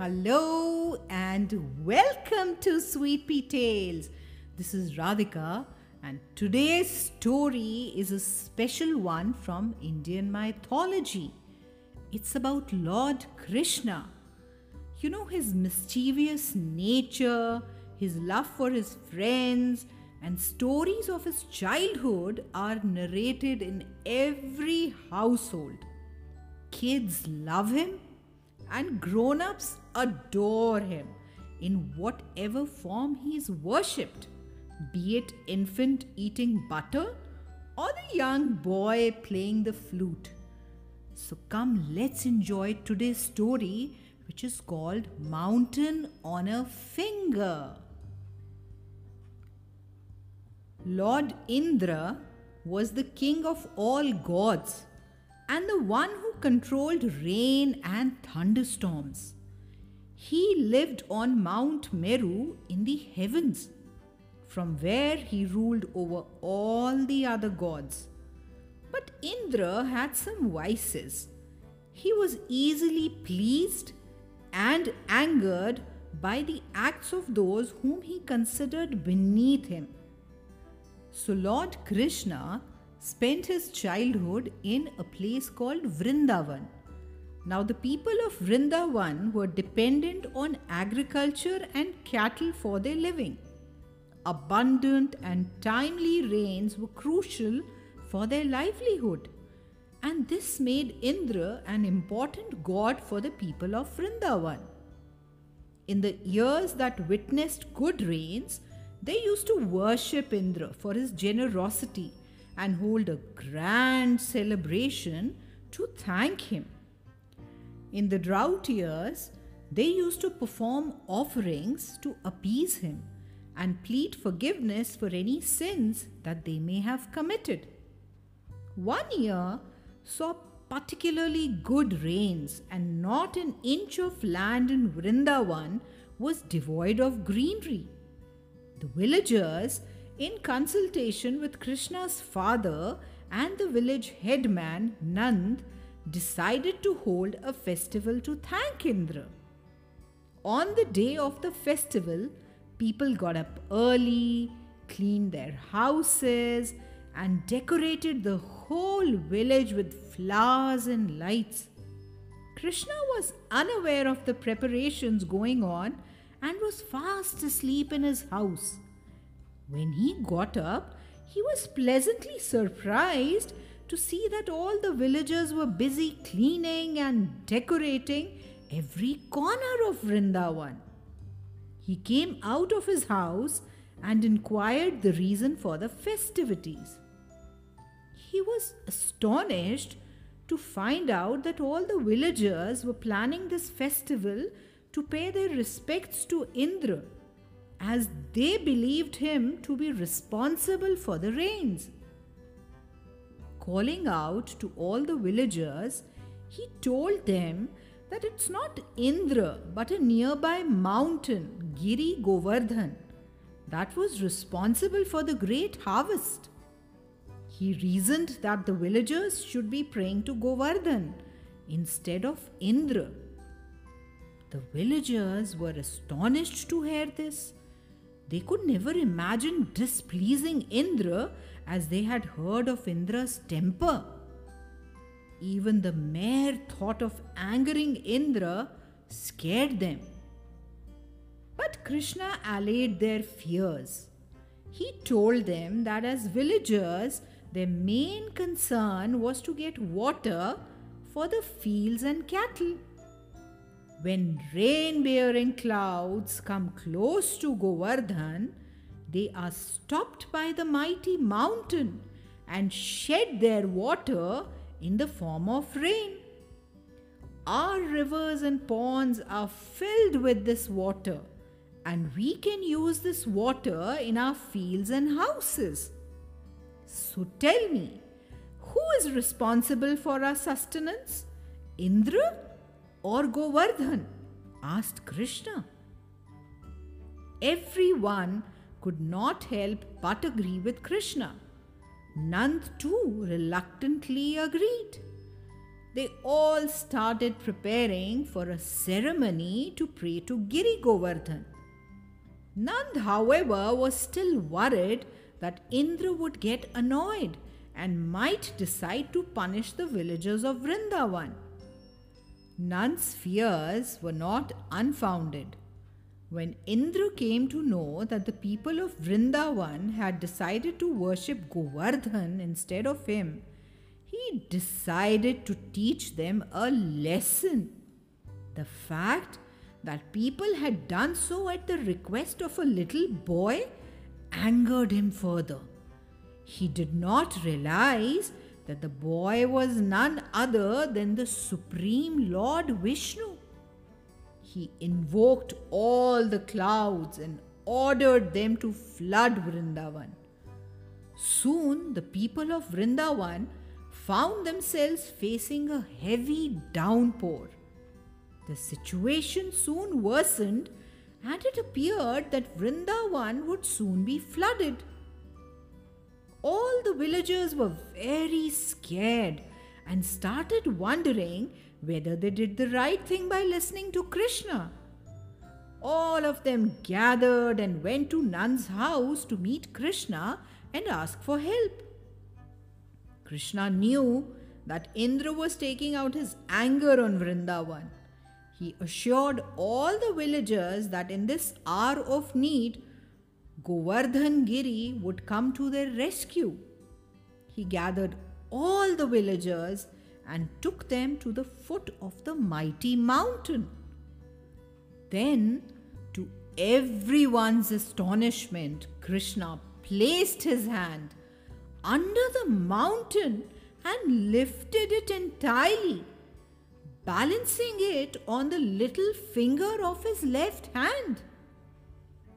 hello, and welcome to Sweet Pea Tales. This is Radhika, and today's story is a special one from Indian mythology. It's about Lord Krishna. You know, his mischievous nature, his love for his friends, and stories of his childhood are narrated in every household. Kids love him and grown ups adore him in whatever form he is worshipped, be it infant eating butter or the young boy playing the flute. So come, let's enjoy today's story, which is called Mountain on a Finger. Lord Indra was the king of all gods and the one who controlled rain and thunderstorms. He lived on Mount Meru in the heavens, from where he ruled over all the other gods. But Indra had some vices. He was easily pleased and angered by the acts of those whom he considered beneath him. So Lord Krishna spent his childhood in a place called Vrindavan. Now, the people of Vrindavan were dependent on agriculture and cattle for their living. Abundant and timely rains were crucial for their livelihood, and this made Indra an important god for the people of Vrindavan. In the years that witnessed good rains, they used to worship Indra for his generosity and hold a grand celebration to thank him. In the drought years, they used to perform offerings to appease him and plead forgiveness for any sins that they may have committed. One year saw particularly good rains, and not an inch of land in Vrindavan was devoid of greenery. The villagers in consultation with Krishna's father and the village headman Nand, decided to hold a festival to thank Indra. On the day of the festival, people got up early, cleaned their houses, and decorated the whole village with flowers and lights. Krishna was unaware of the preparations going on and was fast asleep in his house. When he got up, he was pleasantly surprised to see that all the villagers were busy cleaning and decorating every corner of Vrindavan. He came out of his house and inquired the reason for the festivities. He was astonished to find out that all the villagers were planning this festival to pay their respects to Indra as they believed him to be responsible for the rains. Calling out to all the villagers, he told them that it's not Indra but a nearby mountain, Giri Govardhan, that was responsible for the great harvest. He reasoned that the villagers should be praying to Govardhan instead of Indra. The villagers were astonished to hear this they could never imagine displeasing Indra as they had heard of Indra's temper. Even the mere thought of angering Indra scared them. But Krishna allayed their fears. He told them that as villagers, their main concern was to get water for the fields and cattle. When rain bearing clouds come close to Govardhan, they are stopped by the mighty mountain and shed their water in the form of rain. Our rivers and ponds are filled with this water, and we can use this water in our fields and houses. So tell me, who is responsible for our sustenance? Indra or Govardhan? asked Krishna. Everyone could not help but agree with Krishna. Nand too reluctantly agreed. they all started preparing for a ceremony to pray to Giri Govardhan. Nand, however, was still worried that Indra would get annoyed and might decide to punish the villagers of Vrindavan. Nand's fears were not unfounded. When Indra came to know that the people of Vrindavan had decided to worship Govardhan instead of him, he decided to teach them a lesson. The fact that people had done so at the request of a little boy angered him further. He did not realize that the boy was none other than the Supreme Lord Vishnu. He invoked all the clouds and ordered them to flood Vrindavan. Soon the people of Vrindavan found themselves facing a heavy downpour. The situation soon worsened and it appeared that Vrindavan would soon be flooded. All the villagers were very scared and started wondering whether they did the right thing by listening to Krishna. All of them gathered and went to Nand's house to meet Krishna and ask for help. Krishna knew that Indra was taking out his anger on Vrindavan. He assured all the villagers that in this hour of need, Govardhan Giri would come to their rescue. He gathered all the villagers and took them to the foot of the mighty mountain. Then, to everyone's astonishment, Krishna placed his hand under the mountain and lifted it entirely, balancing it on the little finger of his left hand.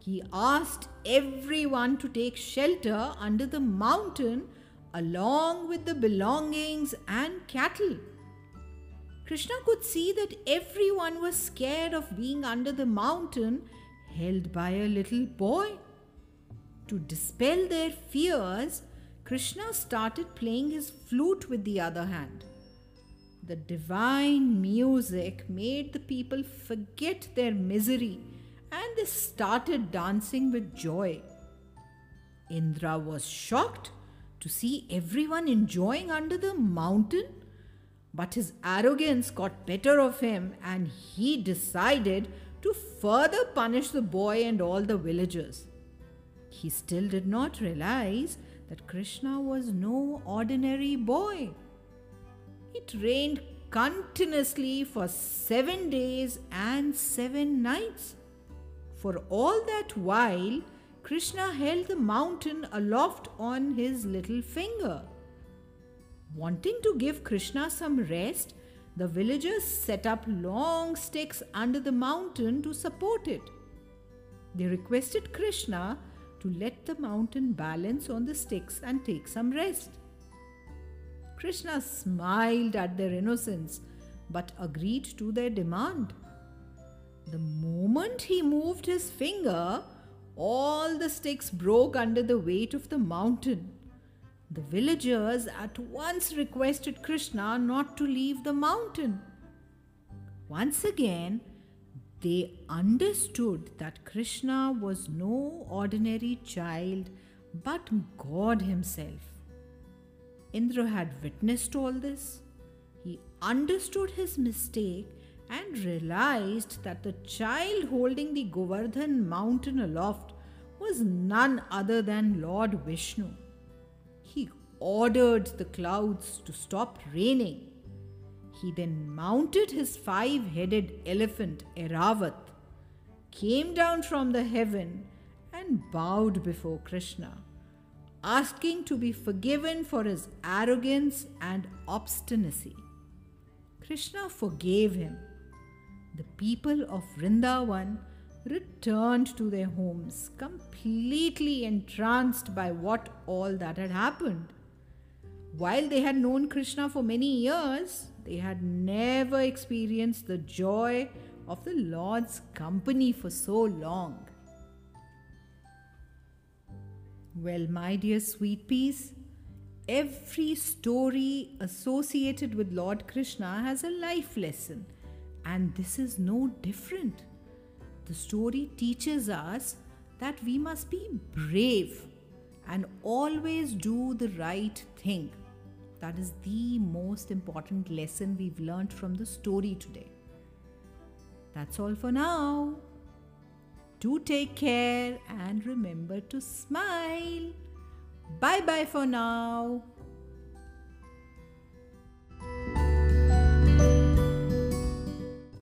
He asked everyone to take shelter under the mountain along with the belongings and cattle. Krishna could see that everyone was scared of being under the mountain held by a little boy. To dispel their fears, Krishna started playing his flute with the other hand. The divine music made the people forget their misery and they started dancing with joy. Indra was shocked to see everyone enjoying under the mountain, but his arrogance got better of him and he decided to further punish the boy and all the villagers. He still did not realize that Krishna was no ordinary boy. It rained continuously for seven days and seven nights. For all that while, Krishna held the mountain aloft on his little finger. Wanting to give Krishna some rest, the villagers set up long sticks under the mountain to support it. They requested Krishna to let the mountain balance on the sticks and take some rest. Krishna smiled at their innocence but agreed to their demand. The moment he moved his finger, all the sticks broke under the weight of the mountain. The villagers at once requested Krishna not to leave the mountain. Once again, they understood that Krishna was no ordinary child but God Himself. Indra had witnessed all this. He understood his mistake and realized that the child holding the Govardhan mountain aloft was none other than Lord Vishnu. He ordered the clouds to stop raining. He then mounted his five headed elephant Airavat, came down from the heaven, and bowed before Krishna, asking to be forgiven for his arrogance and obstinacy. Krishna forgave him the people of Vrindavan returned to their homes completely entranced by what all that had happened. While they had known Krishna for many years, they had never experienced the joy of the Lord's company for so long. Well, my dear sweet peas, Every story associated with Lord Krishna has a life lesson, and this is no different. The story teaches us that we must be brave and always do the right thing. That is the most important lesson we've learned from the story today. That's all for now. Do take care and remember to smile. Bye bye for now.